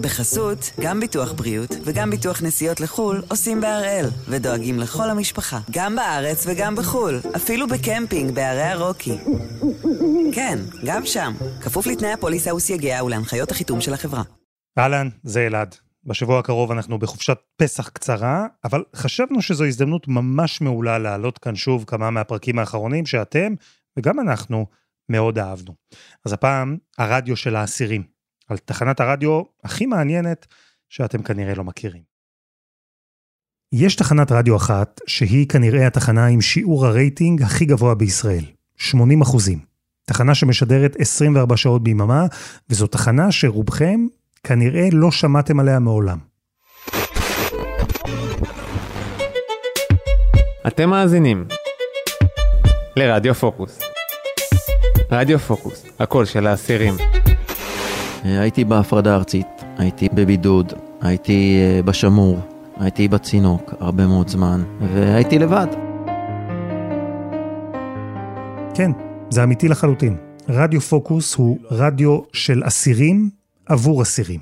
בחסות, גם ביטוח בריאות וגם ביטוח נסיעות לחו"ל עושים בהראל, ודואגים לכל המשפחה, גם בארץ וגם בחו"ל, אפילו בקמפינג בערי הרוקי. כן, גם שם, כפוף לתנאי הפוליסה וסייגיה ולהנחיות החיתום של החברה. אהלן, זה אלעד. בשבוע הקרוב אנחנו בחופשת פסח קצרה, אבל חשבנו שזו הזדמנות ממש מעולה להעלות כאן שוב כמה מהפרקים האחרונים שאתם, וגם אנחנו, מאוד אהבנו. אז הפעם, הרדיו של האסירים, על תחנת הרדיו הכי מעניינת שאתם כנראה לא מכירים. יש תחנת רדיו אחת שהיא כנראה התחנה עם שיעור הרייטינג הכי גבוה בישראל, 80 אחוזים. תחנה שמשדרת 24 שעות ביממה, וזו תחנה שרובכם כנראה לא שמעתם עליה מעולם. אתם מאזינים לרדיו פוקוס. רדיו פוקוס, הקול של האסירים. הייתי בהפרדה הארצית, הייתי בבידוד, הייתי אה, בשמור, הייתי בצינוק הרבה מאוד זמן, והייתי לבד. כן, זה אמיתי לחלוטין. רדיו פוקוס הוא רדיו של אסירים עבור אסירים.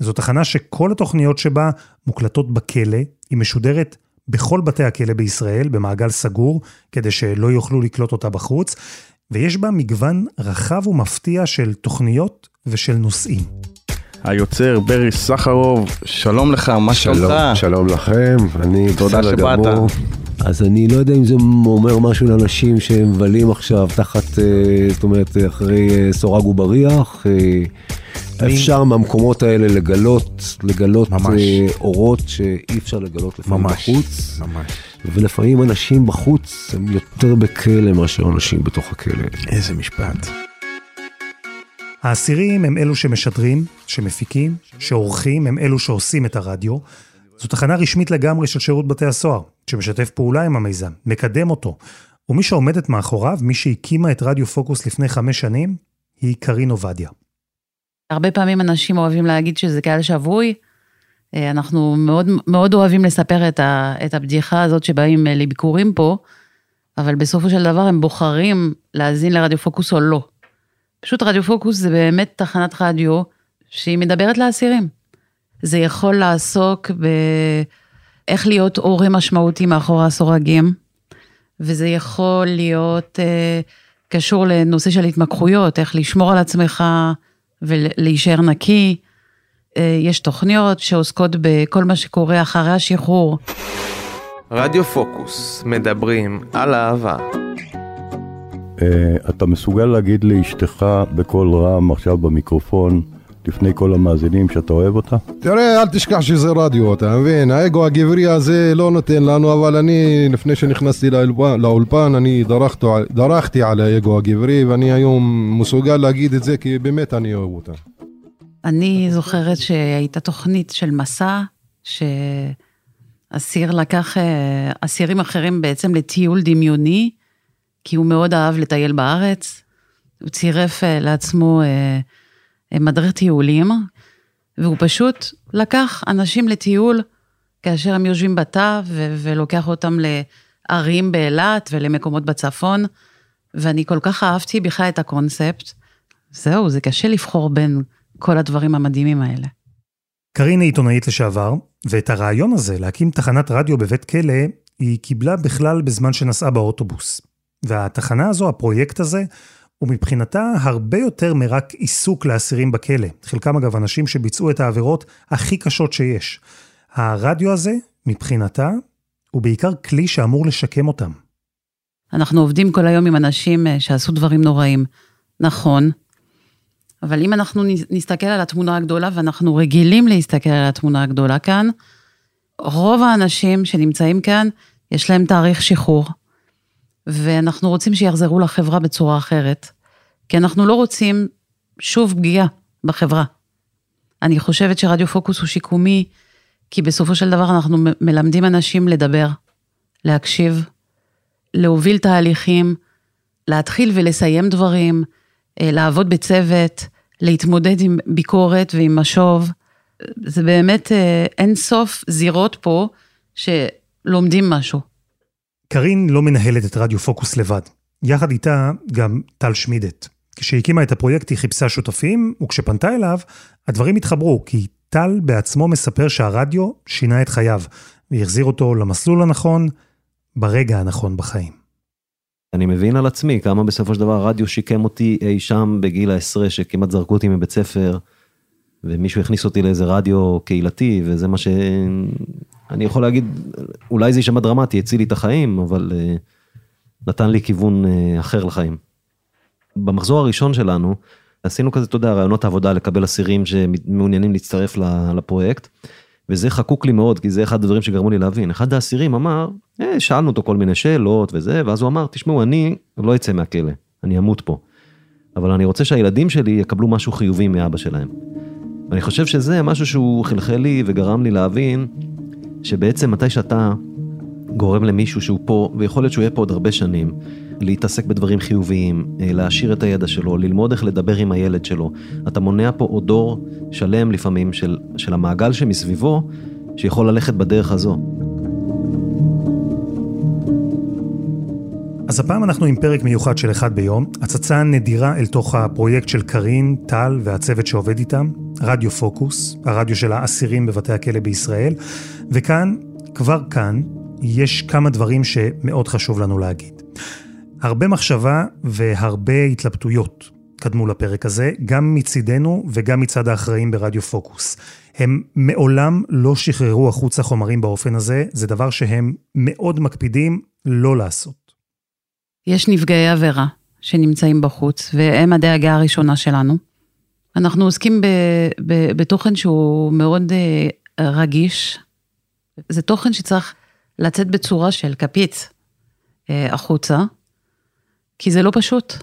זו תחנה שכל התוכניות שבה מוקלטות בכלא, היא משודרת בכל בתי הכלא בישראל, במעגל סגור, כדי שלא יוכלו לקלוט אותה בחוץ, ויש בה מגוון רחב ומפתיע של תוכניות ושל נושאים. היוצר ברי סחרוב, שלום לך, מה שלומך? שלום, שלום לכם, אני תודה בסדר שבאת. גמור. אז אני לא יודע אם זה אומר משהו לאנשים שהם מבלים עכשיו תחת, אה, זאת אומרת, אחרי אה, סורג ובריח. אה, אפשר מהמקומות האלה לגלות, לגלות ממש. אורות שאי אפשר לגלות לפעמים ממש, בחוץ. ממש. ולפעמים אנשים בחוץ הם יותר בכלא מאשר אנשים בתוך הכלא. איזה משפט. האסירים הם אלו שמשדרים, שמפיקים, שעורכים, הם אלו שעושים את הרדיו. זו תחנה רשמית לגמרי של שירות בתי הסוהר, שמשתף פעולה עם המיזם, מקדם אותו. ומי שעומדת מאחוריו, מי שהקימה את רדיו פוקוס לפני חמש שנים, היא קארין עובדיה. הרבה פעמים אנשים אוהבים להגיד שזה קהל שבוי. אה, אנחנו מאוד, מאוד אוהבים לספר את, ה, את הבדיחה הזאת שבאים אה, לביקורים פה, אבל בסופו של דבר הם בוחרים להאזין לרדיו פוקוס או לא. פשוט רדיו פוקוס זה באמת תחנת רדיו שהיא מדברת לאסירים. זה יכול לעסוק באיך להיות הורה משמעותי מאחורי הסורגים, וזה יכול להיות אה, קשור לנושא של התמקחויות, איך לשמור על עצמך ולהישאר נקי. אה, יש תוכניות שעוסקות בכל מה שקורה אחרי השחרור. רדיו פוקוס, מדברים על אהבה. אה, אתה מסוגל להגיד לאשתך בקול רם עכשיו במיקרופון, לפני כל המאזינים, שאתה אוהב אותה? תראה, אל תשכח שזה רדיו, אתה מבין? האגו הגברי הזה לא נותן לנו, אבל אני, לפני שנכנסתי לאולפן, לאולפן אני דרכתי, דרכתי על האגו הגברי, ואני היום מסוגל להגיד את זה, כי באמת אני אוהב אותה. אני זוכרת שהייתה תוכנית של מסע, שאסיר לקח אה, אסירים אחרים בעצם לטיול דמיוני, כי הוא מאוד אהב לטייל בארץ. הוא צירף אה, לעצמו אה, מדריך טיולים, והוא פשוט לקח אנשים לטיול כאשר הם יושבים בתא, ו- ולוקח אותם לערים באילת ולמקומות בצפון, ואני כל כך אהבתי בכלל את הקונספט. זהו, זה קשה לבחור בין כל הדברים המדהימים האלה. קארין היא עיתונאית לשעבר, ואת הרעיון הזה להקים תחנת רדיו בבית כלא, היא קיבלה בכלל בזמן שנסעה באוטובוס. והתחנה הזו, הפרויקט הזה, הוא מבחינתה הרבה יותר מרק עיסוק לאסירים בכלא. חלקם אגב אנשים שביצעו את העבירות הכי קשות שיש. הרדיו הזה, מבחינתה, הוא בעיקר כלי שאמור לשקם אותם. אנחנו עובדים כל היום עם אנשים אה, שעשו דברים נוראים. נכון, אבל אם אנחנו נסתכל על התמונה הגדולה, ואנחנו רגילים להסתכל על התמונה הגדולה כאן, רוב האנשים שנמצאים כאן, יש להם תאריך שחרור, ואנחנו רוצים שיחזרו לחברה בצורה אחרת, כי אנחנו לא רוצים שוב פגיעה בחברה. אני חושבת שרדיו פוקוס הוא שיקומי, כי בסופו של דבר אנחנו מלמדים אנשים לדבר, להקשיב, להוביל תהליכים, להתחיל ולסיים דברים, לעבוד בצוות, להתמודד עם ביקורת ועם משוב. זה באמת אה, אין סוף זירות פה שלומדים משהו. קארין לא מנהלת את רדיו פוקוס לבד. יחד איתה גם טל שמידת. כשהקימה את הפרויקט היא חיפשה שותפים, וכשפנתה אליו, הדברים התחברו, כי טל בעצמו מספר שהרדיו שינה את חייו, והחזיר אותו למסלול הנכון, ברגע הנכון בחיים. אני מבין על עצמי כמה בסופו של דבר הרדיו שיקם אותי אי שם בגיל העשרה, שכמעט זרקו אותי מבית ספר, ומישהו הכניס אותי לאיזה רדיו קהילתי, וזה מה ש... אני יכול להגיד, אולי זה יישמע דרמטי, הציל לי את החיים, אבל uh, נתן לי כיוון uh, אחר לחיים. במחזור הראשון שלנו, עשינו כזה, אתה יודע, רעיונות עבודה לקבל אסירים שמעוניינים להצטרף לפרויקט, וזה חקוק לי מאוד, כי זה אחד הדברים שגרמו לי להבין. אחד האסירים אמר, אה, שאלנו אותו כל מיני שאלות וזה, ואז הוא אמר, תשמעו, אני לא אצא מהכלא, אני אמות פה. אבל אני רוצה שהילדים שלי יקבלו משהו חיובי מאבא שלהם. ואני חושב שזה משהו שהוא חלחל לי וגרם לי להבין שבעצם מתי שאתה גורם למישהו שהוא פה, ויכול להיות שהוא יהיה פה עוד הרבה שנים, להתעסק בדברים חיוביים, אה, להעשיר את הידע שלו, ללמוד איך לדבר עם הילד שלו. אתה מונע פה עוד דור שלם לפעמים של, של המעגל שמסביבו, שיכול ללכת בדרך הזו. אז הפעם אנחנו עם פרק מיוחד של אחד ביום, הצצה נדירה אל תוך הפרויקט של קארין, טל והצוות שעובד איתם, רדיו פוקוס, הרדיו של האסירים בבתי הכלא בישראל, וכאן, כבר כאן, יש כמה דברים שמאוד חשוב לנו להגיד. הרבה מחשבה והרבה התלבטויות קדמו לפרק הזה, גם מצידנו וגם מצד האחראים ברדיו פוקוס. הם מעולם לא שחררו החוצה חומרים באופן הזה, זה דבר שהם מאוד מקפידים לא לעשות. יש נפגעי עבירה שנמצאים בחוץ, והם הדאגה הראשונה שלנו. אנחנו עוסקים ב, ב, בתוכן שהוא מאוד uh, רגיש. זה תוכן שצריך לצאת בצורה של כפית uh, החוצה, כי זה לא פשוט.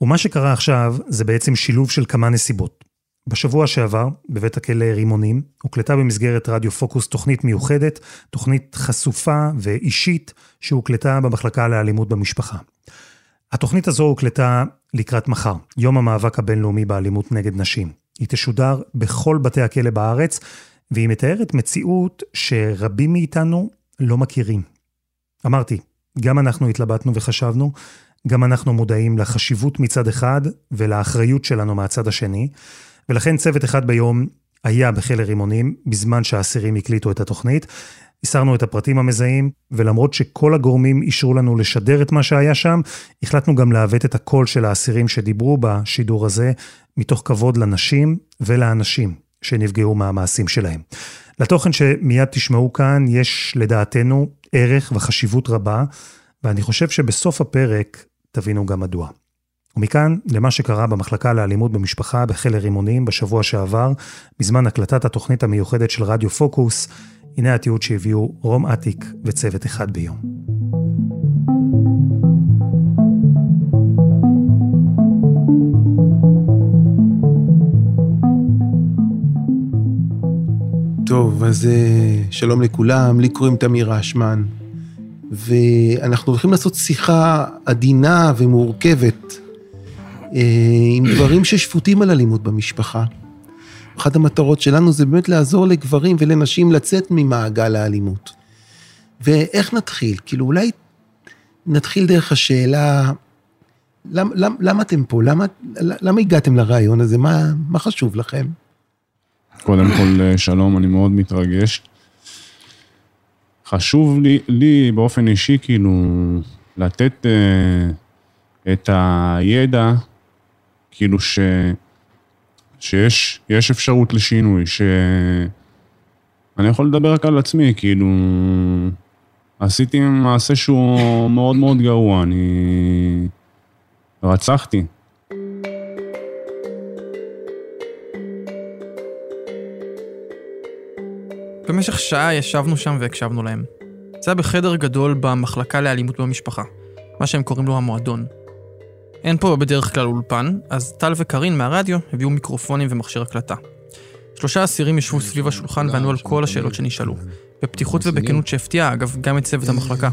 ומה שקרה עכשיו זה בעצם שילוב של כמה נסיבות. בשבוע שעבר, בבית הכלא רימונים, הוקלטה במסגרת רדיו פוקוס תוכנית מיוחדת, תוכנית חשופה ואישית, שהוקלטה במחלקה לאלימות במשפחה. התוכנית הזו הוקלטה לקראת מחר, יום המאבק הבינלאומי באלימות נגד נשים. היא תשודר בכל בתי הכלא בארץ, והיא מתארת מציאות שרבים מאיתנו לא מכירים. אמרתי, גם אנחנו התלבטנו וחשבנו, גם אנחנו מודעים לחשיבות מצד אחד ולאחריות שלנו מהצד השני, ולכן צוות אחד ביום היה בכלא רימונים בזמן שהאסירים הקליטו את התוכנית. הסרנו את הפרטים המזהים, ולמרות שכל הגורמים אישרו לנו לשדר את מה שהיה שם, החלטנו גם לעוות את הקול של האסירים שדיברו בשידור הזה, מתוך כבוד לנשים ולאנשים שנפגעו מהמעשים שלהם. לתוכן שמיד תשמעו כאן יש לדעתנו ערך וחשיבות רבה, ואני חושב שבסוף הפרק תבינו גם מדוע. ומכאן למה שקרה במחלקה לאלימות במשפחה בכלא רימונים בשבוע שעבר, בזמן הקלטת התוכנית המיוחדת של רדיו פוקוס, הנה התיעוד שהביאו רום אטיק וצוות אחד ביום. טוב, אז אה, שלום לכולם, לי קוראים תמיר אשמן, ואנחנו הולכים לעשות שיחה עדינה ומורכבת אה, עם דברים ששפוטים על אלימות במשפחה. אחת המטרות שלנו זה באמת לעזור לגברים ולנשים לצאת ממעגל האלימות. ואיך נתחיל? כאילו, אולי נתחיל דרך השאלה, למ, למ, למה אתם פה? למה, למה הגעתם לרעיון הזה? מה, מה חשוב לכם? קודם כל, אה, שלום, אני מאוד מתרגש. חשוב לי, לי באופן אישי, כאילו, לתת uh, את הידע, כאילו ש... שיש יש אפשרות לשינוי, ש... אני יכול לדבר רק על עצמי, כאילו... עשיתי מעשה שהוא מאוד מאוד גרוע, אני... רצחתי. במשך שעה ישבנו שם והקשבנו להם. זה היה בחדר גדול במחלקה לאלימות במשפחה, מה שהם קוראים לו המועדון. אין פה בדרך כלל אולפן, אז טל וקארין מהרדיו הביאו מיקרופונים ומכשיר הקלטה. שלושה אסירים ישבו סביב השולחן וענו על כל השאלות שנשאלו, בפתיחות ובכנות שהפתיעה, אגב, גם את צוות המחלקה.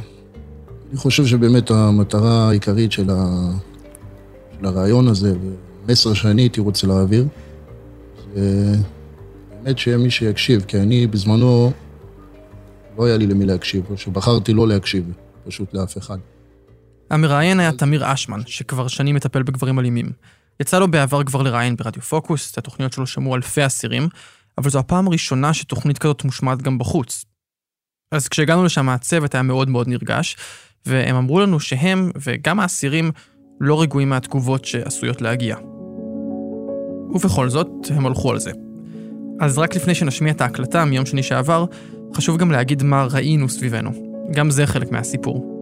אני חושב שבאמת המטרה העיקרית של, ה... של הרעיון הזה, ומסר שאני הייתי רוצה להעביר, זה באמת שיהיה מי שיקשיב, כי אני בזמנו, לא היה לי למי להקשיב, או שבחרתי לא להקשיב פשוט לאף אחד. המראיין היה תמיר אשמן, שכבר שנים מטפל בגברים אלימים. יצא לו בעבר כבר לראיין ברדיו פוקוס, את התוכניות שלו שמעו אלפי אסירים, אבל זו הפעם הראשונה שתוכנית כזאת מושמעת גם בחוץ. אז כשהגענו לשם הצוות היה מאוד מאוד נרגש, והם אמרו לנו שהם וגם האסירים לא רגועים מהתגובות שעשויות להגיע. ובכל זאת, הם הלכו על זה. אז רק לפני שנשמיע את ההקלטה מיום שני שעבר, חשוב גם להגיד מה ראינו סביבנו. גם זה חלק מהסיפור.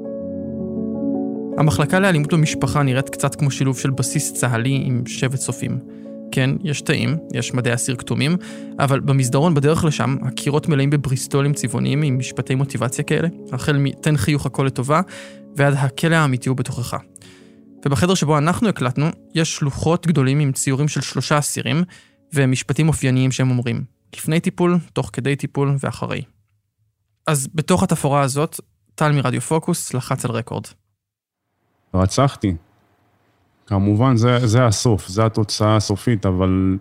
המחלקה לאלימות במשפחה נראית קצת כמו שילוב של בסיס צה"לי עם שבט צופים. כן, יש תאים, יש מדי אסיר כתומים, אבל במסדרון בדרך לשם, הקירות מלאים בבריסטולים צבעוניים עם משפטי מוטיבציה כאלה, החל מ"תן חיוך הכל לטובה", ועד הכלא האמיתי הוא בתוכך. ובחדר שבו אנחנו הקלטנו, יש שלוחות גדולים עם ציורים של שלושה אסירים, ומשפטים אופייניים שהם אומרים, לפני טיפול, תוך כדי טיפול ואחרי. אז בתוך התפאורה הזאת, טל מרדיו פוקוס לחץ על רקורד. רצחתי. כמובן, זה, זה הסוף, זה התוצאה הסופית, אבל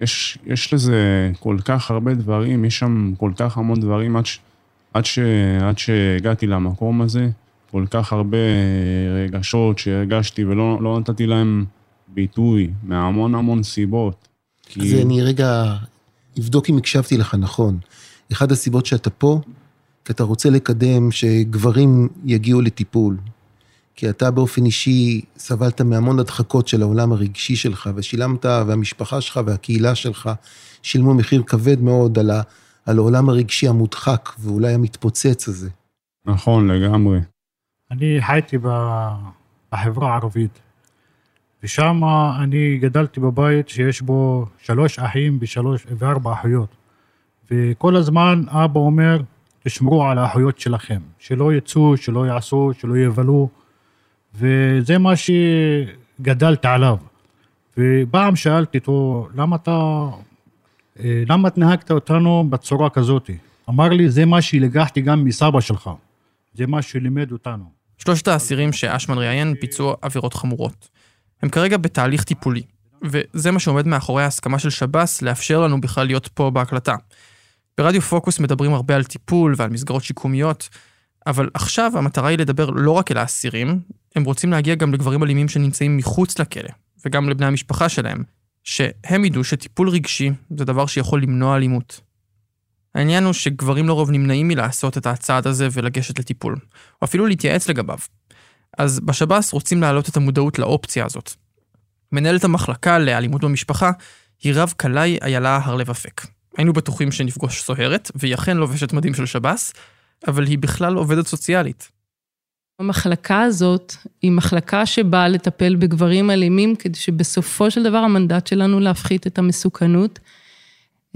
יש, יש לזה כל כך הרבה דברים, יש שם כל כך המון דברים עד, ש, עד, ש, עד שהגעתי למקום הזה, כל כך הרבה רגשות שהרגשתי ולא לא נתתי להם ביטוי, מהמון המון סיבות. כי... אז אני רגע אבדוק אם הקשבתי לך נכון. אחת הסיבות שאתה פה, כי אתה רוצה לקדם שגברים יגיעו לטיפול. כי אתה באופן אישי סבלת מהמון הדחקות של העולם הרגשי שלך, ושילמת, והמשפחה שלך והקהילה שלך שילמו מחיר כבד מאוד על, ה, על העולם הרגשי המודחק ואולי המתפוצץ הזה. נכון, לגמרי. אני חייתי בחברה הערבית, ושם אני גדלתי בבית שיש בו שלוש אחים ושלוש, וארבע אחיות. וכל הזמן אבא אומר, תשמרו על האחיות שלכם, שלא יצאו, שלא יעשו, שלא יבלו. וזה מה שגדלת עליו. ופעם שאלתי אותו, למה אתה, אה, למה את נהגת אותנו בצורה כזאת? אמר לי, זה מה שלקחתי גם מסבא שלך, זה מה שלימד אותנו. שלושת האסירים שאשמן ראיין ביצעו עבירות חמורות. הם כרגע בתהליך טיפולי, וזה מה שעומד מאחורי ההסכמה של שב"ס לאפשר לנו בכלל להיות פה בהקלטה. ברדיו פוקוס מדברים הרבה על טיפול ועל מסגרות שיקומיות, אבל עכשיו המטרה היא לדבר לא רק אל האסירים, הם רוצים להגיע גם לגברים אלימים שנמצאים מחוץ לכלא, וגם לבני המשפחה שלהם, שהם ידעו שטיפול רגשי זה דבר שיכול למנוע אלימות. העניין הוא שגברים לרוב נמנעים מלעשות את הצעד הזה ולגשת לטיפול, או אפילו להתייעץ לגביו. אז בשב"ס רוצים להעלות את המודעות לאופציה הזאת. מנהלת המחלקה לאלימות במשפחה היא רב קלעי איילה הרלב אפק. היינו בטוחים שנפגוש סוהרת, והיא אכן לובשת מדים של שב"ס, אבל היא בכלל עובדת סוציאלית. המחלקה הזאת היא מחלקה שבאה לטפל בגברים אלימים, כדי שבסופו של דבר המנדט שלנו להפחית את המסוכנות.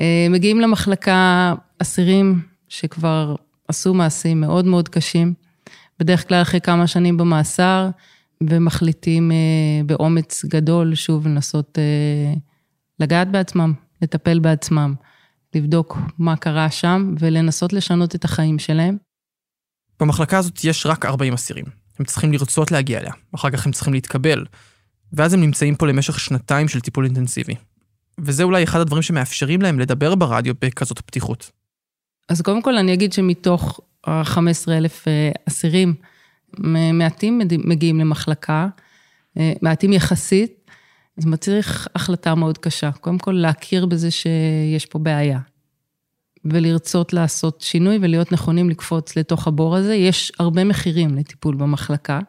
אה, מגיעים למחלקה אסירים שכבר עשו מעשים מאוד מאוד קשים, בדרך כלל אחרי כמה שנים במאסר, ומחליטים אה, באומץ גדול שוב לנסות אה, לגעת בעצמם, לטפל בעצמם. לבדוק מה קרה שם ולנסות לשנות את החיים שלהם. במחלקה הזאת יש רק 40 אסירים. הם צריכים לרצות להגיע אליה, אחר כך הם צריכים להתקבל, ואז הם נמצאים פה למשך שנתיים של טיפול אינטנסיבי. וזה אולי אחד הדברים שמאפשרים להם לדבר ברדיו בכזאת פתיחות. אז קודם כל אני אגיד שמתוך ה-15,000 אה, אסירים, מעטים מגיעים למחלקה, אה, מעטים יחסית, זה מצריך החלטה מאוד קשה. קודם כל, להכיר בזה שיש פה בעיה, ולרצות לעשות שינוי ולהיות נכונים לקפוץ לתוך הבור הזה. יש הרבה מחירים לטיפול במחלקה.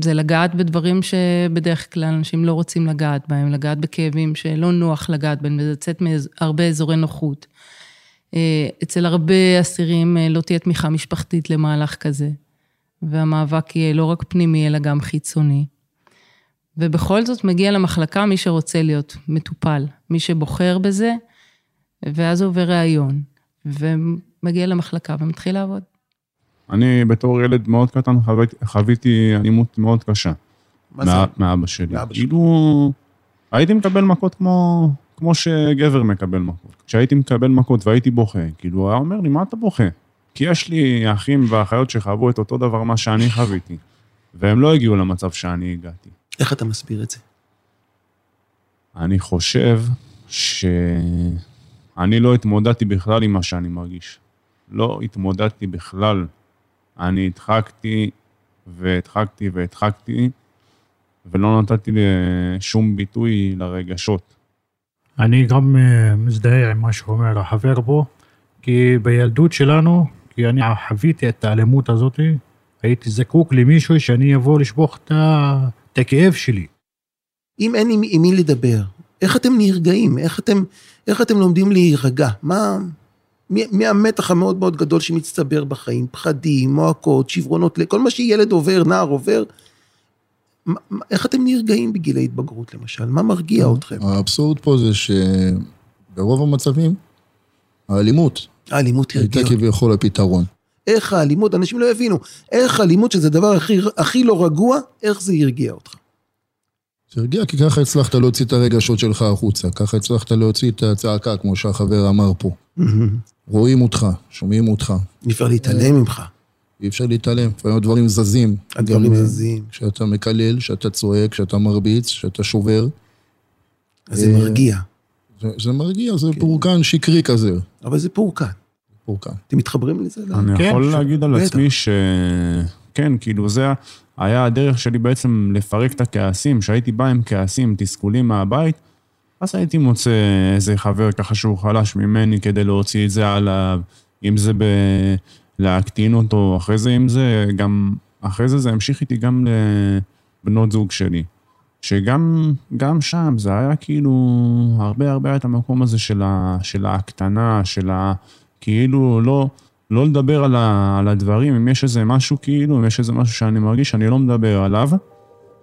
זה לגעת בדברים שבדרך כלל אנשים לא רוצים לגעת בהם, לגעת בכאבים שלא נוח לגעת בהם, ולצאת מהרבה אזורי נוחות. אה, אצל הרבה אסירים אה, לא תהיה תמיכה משפחתית למהלך כזה, והמאבק יהיה לא רק פנימי, אלא גם חיצוני. ובכל זאת מגיע למחלקה מי שרוצה להיות מטופל, מי שבוחר בזה, ואז עובר ראיון, ומגיע למחלקה ומתחיל לעבוד. אני בתור ילד מאוד קטן חוויתי, חוויתי אלימות מאוד קשה. מה מה, זה? מאבא שלי. מאבא שלי. כאילו, הייתי מקבל מכות כמו, כמו שגבר מקבל מכות. כשהייתי מקבל מכות והייתי בוכה, כאילו, הוא היה אומר לי, מה אתה בוכה? כי יש לי אחים ואחיות שחוו את אותו דבר מה שאני חוויתי, והם לא הגיעו למצב שאני הגעתי. איך אתה מסביר את זה? אני חושב שאני לא התמודדתי בכלל עם מה שאני מרגיש. לא התמודדתי בכלל. אני הדחקתי והדחקתי והדחקתי, ולא נתתי שום ביטוי לרגשות. אני גם אה, מזדהה עם מה שאומר החבר פה, כי בילדות שלנו, כי אני חוויתי את האלימות הזאת, הייתי זקוק למישהו שאני אבוא לשפוך את הכאב שלי. אם אין עם, עם מי לדבר, איך אתם נרגעים? איך אתם, איך אתם לומדים להירגע? מה... מהמתח המאוד מאוד גדול שמצטבר בחיים, פחדים, מועקות, שברונות, כל מה שילד עובר, נער עובר, איך אתם נרגעים בגיל ההתבגרות למשל? מה מרגיע אתכם? האבסורד פה זה שברוב המצבים, האלימות. האלימות הייתה הרגיעה. כביכול הפתרון. איך האלימות, אנשים לא יבינו, איך האלימות, שזה הדבר הכי, הכי לא רגוע, איך זה הרגיע אותך? זה הרגיע כי ככה הצלחת להוציא את הרגשות שלך החוצה, ככה הצלחת להוציא את הצעקה, כמו שהחבר אמר פה. רואים אותך, שומעים אותך. אי אפשר להתעלם ממך. אי אפשר להתעלם, לפעמים הדברים זזים. הדברים זזים. כשאתה מקלל, כשאתה צועק, כשאתה מרביץ, כשאתה שובר. אז זה אה, מרגיע. זה, זה מרגיע, זה פורקן שקרי כזה. אבל זה פורקן. פורקן. אתם מתחברים לזה? אני כן, יכול ש- להגיד על בטח. עצמי ש... כן, כאילו זה היה הדרך שלי בעצם לפרק את הכעסים, שהייתי בא עם כעסים, תסכולים מהבית, אז הייתי מוצא איזה חבר ככה שהוא חלש ממני כדי להוציא את זה עליו, אם זה ב... להקטין אותו, אחרי זה אם זה, גם אחרי זה זה המשיך איתי גם לבנות זוג שלי. שגם גם שם זה היה כאילו הרבה הרבה את המקום הזה של, ה, של ההקטנה, של ה... כאילו לא, לא לדבר על, ה, על הדברים, אם יש איזה משהו כאילו, אם יש איזה משהו שאני מרגיש שאני לא מדבר עליו,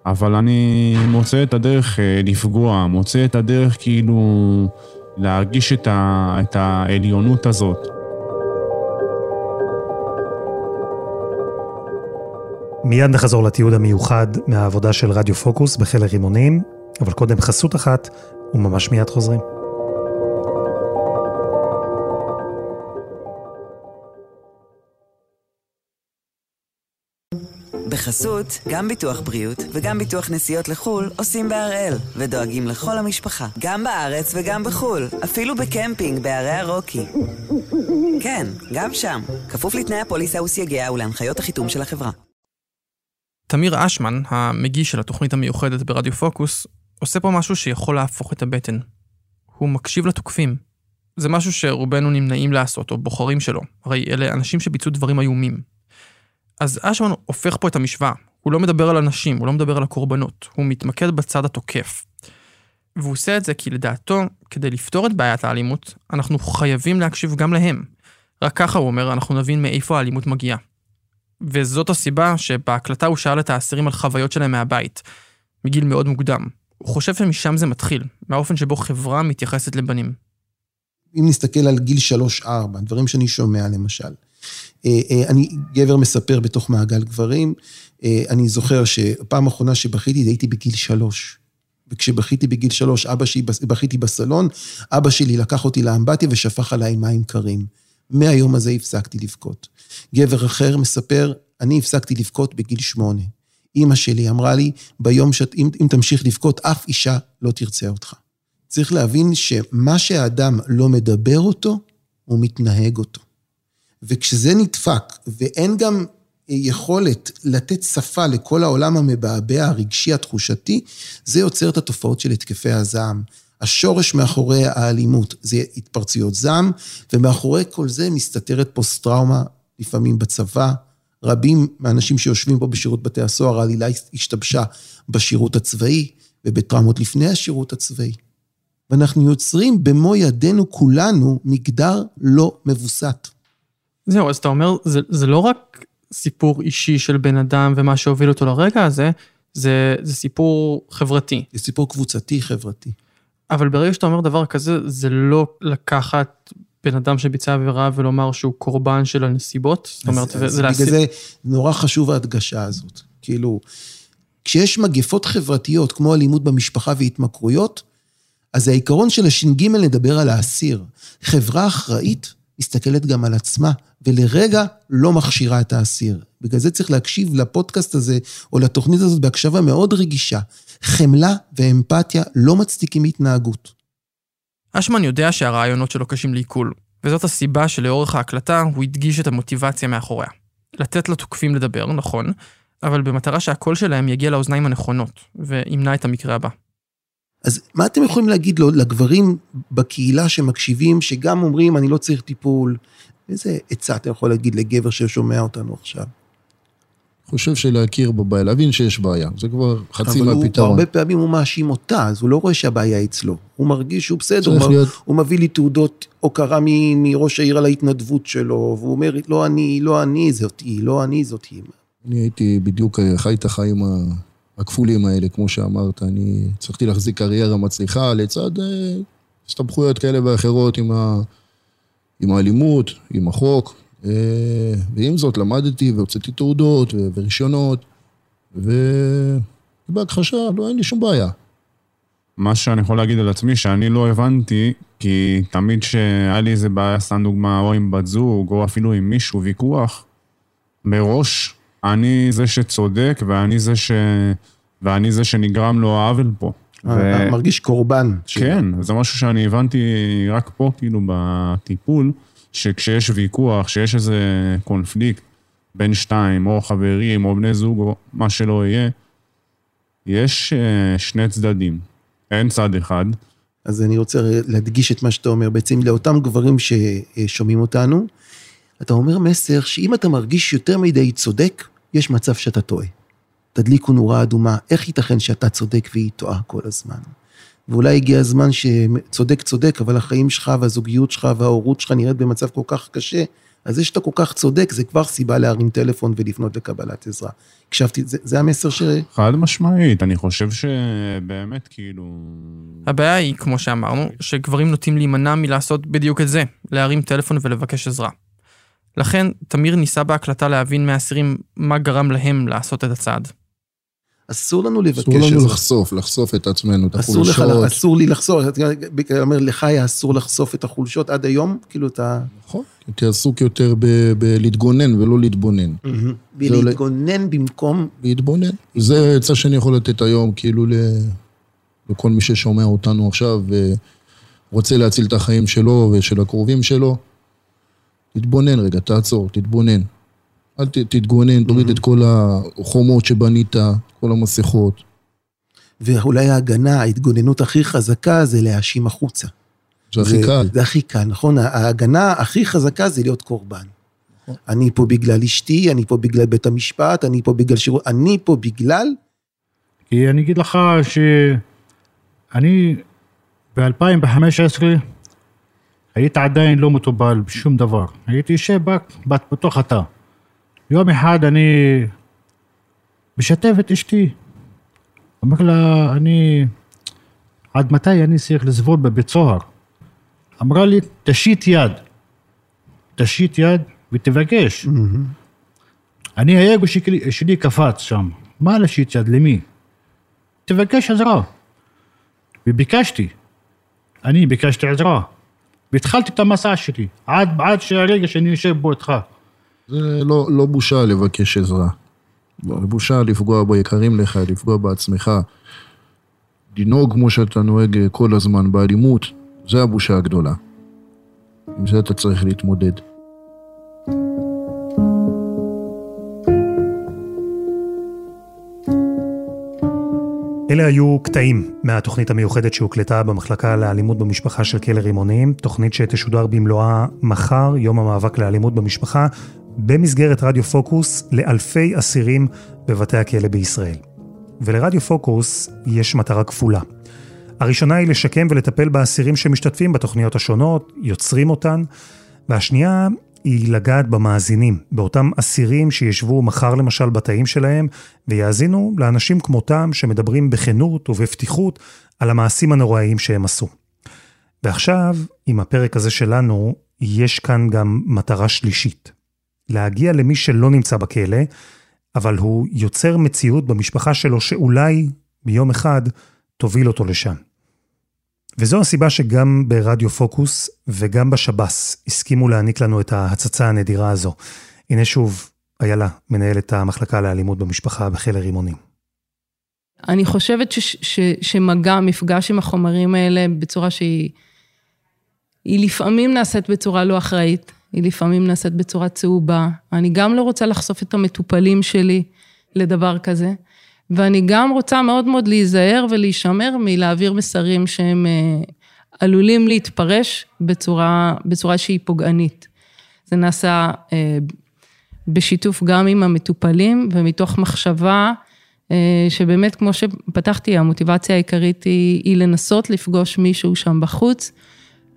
אבל אני מוצא את הדרך אה, לפגוע, מוצא את הדרך כאילו להרגיש את, ה, את העליונות הזאת. מיד נחזור לתיעוד המיוחד מהעבודה של רדיו פוקוס בחיל הרימונים, אבל קודם חסות אחת, וממש מיד חוזרים. בחסות, גם ביטוח בריאות וגם ביטוח נסיעות לחו"ל עושים בהראל, ודואגים לכל המשפחה, גם בארץ וגם בחו"ל, אפילו בקמפינג בערי הרוקי. כן, גם שם, כפוף לתנאי הפוליסה וסייגיה ולהנחיות החיתום של החברה. תמיר אשמן, המגיש של התוכנית המיוחדת ברדיו פוקוס, עושה פה משהו שיכול להפוך את הבטן. הוא מקשיב לתוקפים. זה משהו שרובנו נמנעים לעשות, או בוחרים שלו. הרי אלה אנשים שביצעו דברים איומים. אז אשמן הופך פה את המשוואה. הוא לא מדבר על אנשים, הוא לא מדבר על הקורבנות. הוא מתמקד בצד התוקף. והוא עושה את זה כי לדעתו, כדי לפתור את בעיית האלימות, אנחנו חייבים להקשיב גם להם. רק ככה, הוא אומר, אנחנו נבין מאיפה האלימות מגיעה. וזאת הסיבה שבהקלטה הוא שאל את האסירים על חוויות שלהם מהבית, מגיל מאוד מוקדם. הוא חושב שמשם זה מתחיל, מהאופן שבו חברה מתייחסת לבנים. אם נסתכל על גיל 3-4, דברים שאני שומע למשל. אה, אה, אני גבר מספר בתוך מעגל גברים, אה, אני זוכר שפעם האחרונה שבכיתי הייתי בגיל 3. וכשבכיתי בגיל 3, אבא שלי, בכיתי בסלון, אבא שלי לקח אותי לאמבטיה ושפך עליי מים קרים. מהיום הזה הפסקתי לבכות. גבר אחר מספר, אני הפסקתי לבכות בגיל 8. אימא שלי אמרה לי, ביום שאם אם תמשיך לבכות, אף אישה לא תרצה אותך. צריך להבין שמה שהאדם לא מדבר אותו, הוא מתנהג אותו. וכשזה נדפק, ואין גם יכולת לתת שפה לכל העולם המבעבע, הרגשי, התחושתי, זה יוצר את התופעות של התקפי הזעם. השורש מאחורי האלימות זה התפרצויות זעם, ומאחורי כל זה מסתתרת פוסט-טראומה, לפעמים בצבא. רבים מהאנשים שיושבים פה בשירות בתי הסוהר, העלילה השתבשה בשירות הצבאי ובטראומות לפני השירות הצבאי. ואנחנו יוצרים במו ידינו כולנו מגדר לא מבוסת. זהו, אז אתה אומר, זה, זה לא רק סיפור אישי של בן אדם ומה שהוביל אותו לרגע הזה, זה, זה סיפור חברתי. זה סיפור קבוצתי חברתי. אבל ברגע שאתה אומר דבר כזה, זה לא לקחת בן אדם שביצע עבירה ולומר שהוא קורבן של הנסיבות? זאת אומרת, אז, אז זה בגלל להסיק... זה נורא חשוב ההדגשה הזאת. כאילו, כשיש מגפות חברתיות כמו אלימות במשפחה והתמכרויות, אז העיקרון של הש"ג לדבר על האסיר. חברה אחראית מסתכלת גם על עצמה, ולרגע לא מכשירה את האסיר. בגלל זה צריך להקשיב לפודקאסט הזה, או לתוכנית הזאת בהקשבה מאוד רגישה. חמלה ואמפתיה לא מצדיקים התנהגות. אשמן יודע שהרעיונות שלו קשים לעיכול, וזאת הסיבה שלאורך ההקלטה הוא הדגיש את המוטיבציה מאחוריה. לתת לתוקפים לדבר, נכון, אבל במטרה שהקול שלהם יגיע לאוזניים הנכונות, וימנע את המקרה הבא. אז מה אתם יכולים להגיד לו, לגברים בקהילה שמקשיבים, שגם אומרים, אני לא צריך טיפול? איזה עצה אתה יכול להגיד לגבר ששומע אותנו עכשיו? חושב שלהכיר בבעיה, להבין שיש בעיה, זה כבר חצי אבל הוא, מהפתרון. הרבה פעמים הוא מאשים אותה, אז הוא לא רואה שהבעיה אצלו. הוא מרגיש שהוא בסדר, הוא, להיות- הוא מביא לי תעודות הוקרה מ- מראש העיר על ההתנדבות שלו, והוא אומר, לא אני, לא אני זאת היא, לא אני זאת היא. אני הייתי בדיוק, אה, חי את החיים הכפולים האלה, כמו שאמרת, אני צריכתי להחזיק קריירה מצליחה לצד אה, הסתבכויות כאלה ואחרות עם, ה, עם האלימות, עם החוק, ועם זאת למדתי והוצאתי תעודות ורישיונות, ובהכחשה, לא, אין לי שום בעיה. מה שאני יכול להגיד על עצמי, שאני לא הבנתי, כי תמיד שהיה לי איזה בעיה, סתם דוגמה, או עם בת זוג, או אפילו עם מישהו, ויכוח, מראש אני זה שצודק, ואני זה, ש... ואני זה שנגרם לו העוול פה. ו... מרגיש קורבן. כן, זה משהו שאני הבנתי רק פה, כאילו, בטיפול, שכשיש ויכוח, שיש איזה קונפליקט בין שתיים, או חברים, או בני זוג, או מה שלא יהיה, יש אה, שני צדדים. אין צד אחד. אז אני רוצה להדגיש את מה שאתה אומר, בעצם לאותם גברים ששומעים אותנו, אתה אומר מסר שאם אתה מרגיש יותר מדי צודק, יש מצב שאתה טועה. תדליקו נורה אדומה, איך ייתכן שאתה צודק והיא טועה כל הזמן? ואולי הגיע הזמן שצודק צודק, אבל החיים שלך והזוגיות שלך וההורות שלך נראית במצב כל כך קשה, אז זה שאתה כל כך צודק, זה כבר סיבה להרים טלפון ולפנות לקבלת עזרה. הקשבתי, זה, זה המסר ש... חד משמעית, אני חושב שבאמת, כאילו... הבעיה היא, כמו שאמרנו, שגברים נוטים להימנע מלעשות בדיוק את זה, להרים טלפון ולבקש עזרה. לכן, תמיר ניסה בהקלטה להבין מהאסירים מה גרם להם לעשות את הצעד. אסור לנו לבקש אסור לנו עזרה. לחשוף, לחשוף את עצמנו, את אסור לך, החולשות. אסור לי לחשוף, אתה אומר, לך היה אסור לחשוף את החולשות עד היום, כאילו אתה... נכון. הייתי עסוק יותר בלהתגונן ולא להתבונן. זה ולהתגונן במקום... להתבונן. זה עצה שאני יכול לתת היום, כאילו, ל- לכל מי ששומע אותנו עכשיו ורוצה להציל את החיים שלו ושל הקרובים שלו. תתבונן רגע, תעצור, תתבונן. אל ת, תתגונן, תוריד את כל החומות שבנית, כל המסכות. ואולי ההגנה, ההתגוננות הכי חזקה זה להאשים החוצה. זה הכי קל. זה הכי קל, נכון? ההגנה הכי חזקה זה להיות קורבן. אני פה בגלל אשתי, אני פה בגלל בית המשפט, אני פה בגלל שירות, אני פה בגלל... כי אני אגיד לך שאני ב-2015 הייתי עדיין לא מטובל בשום דבר. הייתי יושב ב- ב- בתוך התא. יום אחד אני משתף את אשתי. אומר לה, אני... עד מתי אני צריך לסבול בבית סוהר? אמרה לי, תשיט יד. תשיט יד ותבקש. אני, האגו שלי, שלי קפץ שם. מה להשיט יד? למי? תבקש עזרה. וביקשתי. אני ביקשתי עזרה. והתחלתי את המסע שלי, עד, עד שהרגע שאני יושב בו איתך. זה לא, לא בושה לבקש עזרה. זה בושה לפגוע ביקרים לך, לפגוע בעצמך. לנהוג כמו שאתה נוהג כל הזמן באלימות, זה הבושה הגדולה. עם זה אתה צריך להתמודד. אלה היו קטעים מהתוכנית המיוחדת שהוקלטה במחלקה לאלימות במשפחה של כלא רימונים, תוכנית שתשודר במלואה מחר, יום המאבק לאלימות במשפחה, במסגרת רדיו פוקוס לאלפי אסירים בבתי הכלא בישראל. ולרדיו פוקוס יש מטרה כפולה. הראשונה היא לשקם ולטפל באסירים שמשתתפים בתוכניות השונות, יוצרים אותן, והשנייה היא לגעת במאזינים, באותם אסירים שישבו מחר למשל בתאים שלהם, ויאזינו לאנשים כמותם שמדברים בכנות ובפתיחות על המעשים הנוראיים שהם עשו. ועכשיו, עם הפרק הזה שלנו, יש כאן גם מטרה שלישית. להגיע למי שלא נמצא בכלא, אבל הוא יוצר מציאות במשפחה שלו שאולי ביום אחד תוביל אותו לשם. וזו הסיבה שגם ברדיו פוקוס וגם בשב"ס הסכימו להעניק לנו את ההצצה הנדירה הזו. הנה שוב, איילה, מנהלת המחלקה לאלימות במשפחה בחיל הרימונים. אני חושבת ש, ש, שמגע, מפגש עם החומרים האלה בצורה שהיא... היא לפעמים נעשית בצורה לא אחראית, היא לפעמים נעשית בצורה צהובה. אני גם לא רוצה לחשוף את המטופלים שלי לדבר כזה, ואני גם רוצה מאוד מאוד להיזהר ולהישמר מלהעביר מסרים שהם אה, עלולים להתפרש בצורה, בצורה שהיא פוגענית. זה נעשה אה, בשיתוף גם עם המטופלים ומתוך מחשבה אה, שבאמת, כמו שפתחתי, המוטיבציה העיקרית היא, היא לנסות לפגוש מישהו שם בחוץ,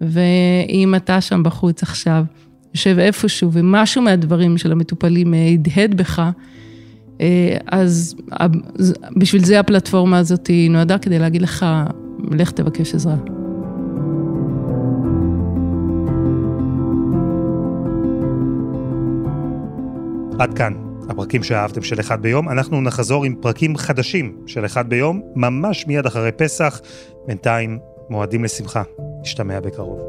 ואם אתה שם בחוץ עכשיו, יושב איפשהו ומשהו מהדברים של המטופלים הדהד בך, אה, אז בשביל זה הפלטפורמה הזאת נועדה כדי להגיד לך, לך תבקש עזרה. עד כאן, הפרקים שאהבתם של אחד ביום. אנחנו נחזור עם פרקים חדשים של אחד ביום, ממש מיד אחרי פסח. בינתיים, מועדים לשמחה. נשתמע בקרוב.